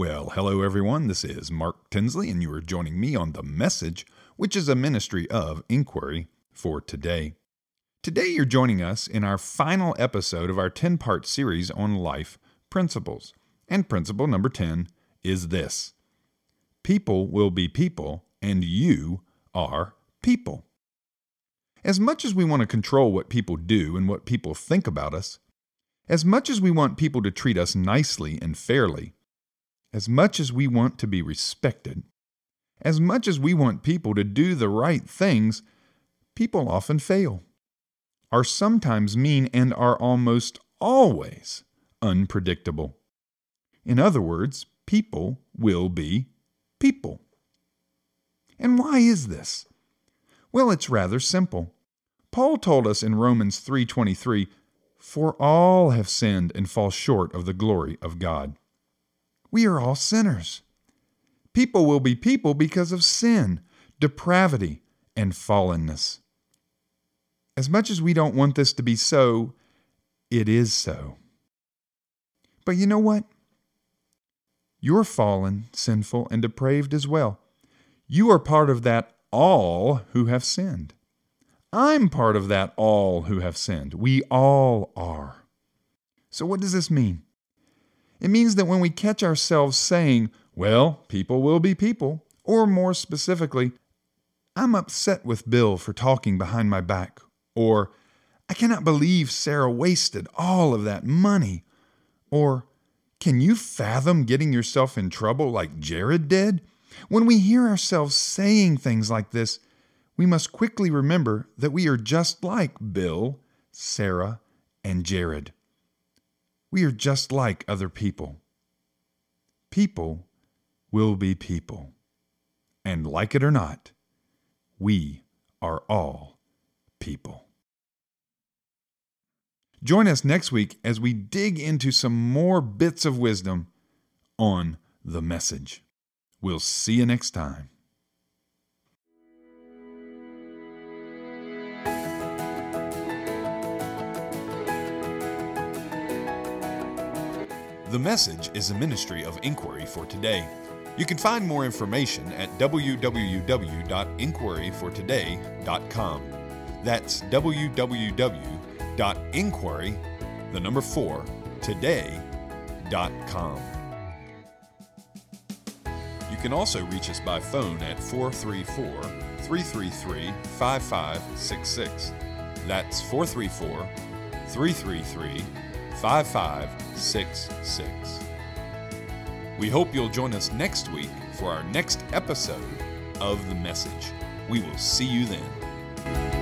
Well, hello everyone. This is Mark Tinsley, and you are joining me on The Message, which is a ministry of inquiry for today. Today, you're joining us in our final episode of our 10 part series on life principles. And principle number 10 is this People will be people, and you are people. As much as we want to control what people do and what people think about us, as much as we want people to treat us nicely and fairly, as much as we want to be respected, as much as we want people to do the right things, people often fail, are sometimes mean, and are almost always unpredictable. In other words, people will be people. And why is this? Well, it's rather simple. Paul told us in Romans 3:23, "For all have sinned and fall short of the glory of God." We are all sinners. People will be people because of sin, depravity, and fallenness. As much as we don't want this to be so, it is so. But you know what? You're fallen, sinful, and depraved as well. You are part of that all who have sinned. I'm part of that all who have sinned. We all are. So, what does this mean? It means that when we catch ourselves saying, well, people will be people, or more specifically, I'm upset with Bill for talking behind my back, or I cannot believe Sarah wasted all of that money, or can you fathom getting yourself in trouble like Jared did? When we hear ourselves saying things like this, we must quickly remember that we are just like Bill, Sarah, and Jared. We are just like other people. People will be people. And like it or not, we are all people. Join us next week as we dig into some more bits of wisdom on the message. We'll see you next time. The Message is a ministry of inquiry for today. You can find more information at www.inquiryfortoday.com. That's www.inquiry, the number 4, today.com. You can also reach us by phone at 434 333 5566. That's 434 333 5566. We hope you'll join us next week for our next episode of The Message. We will see you then.